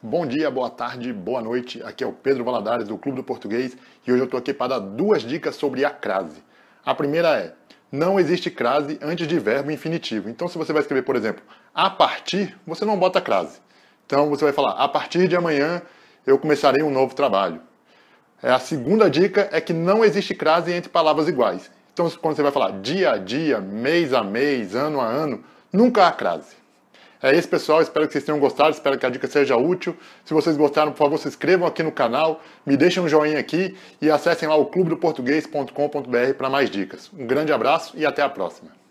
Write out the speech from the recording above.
Bom dia, boa tarde, boa noite. Aqui é o Pedro Valadares do Clube do Português e hoje eu estou aqui para dar duas dicas sobre a crase. A primeira é: não existe crase antes de verbo infinitivo. Então, se você vai escrever, por exemplo, a partir, você não bota crase. Então, você vai falar: a partir de amanhã eu começarei um novo trabalho. É, a segunda dica é que não existe crase entre palavras iguais. Então, quando você vai falar dia a dia, mês a mês, ano a ano, nunca há crase. É isso, pessoal. Espero que vocês tenham gostado. Espero que a dica seja útil. Se vocês gostaram, por favor, se inscrevam aqui no canal, me deixem um joinha aqui e acessem lá o clubedoportuguês.com.br para mais dicas. Um grande abraço e até a próxima.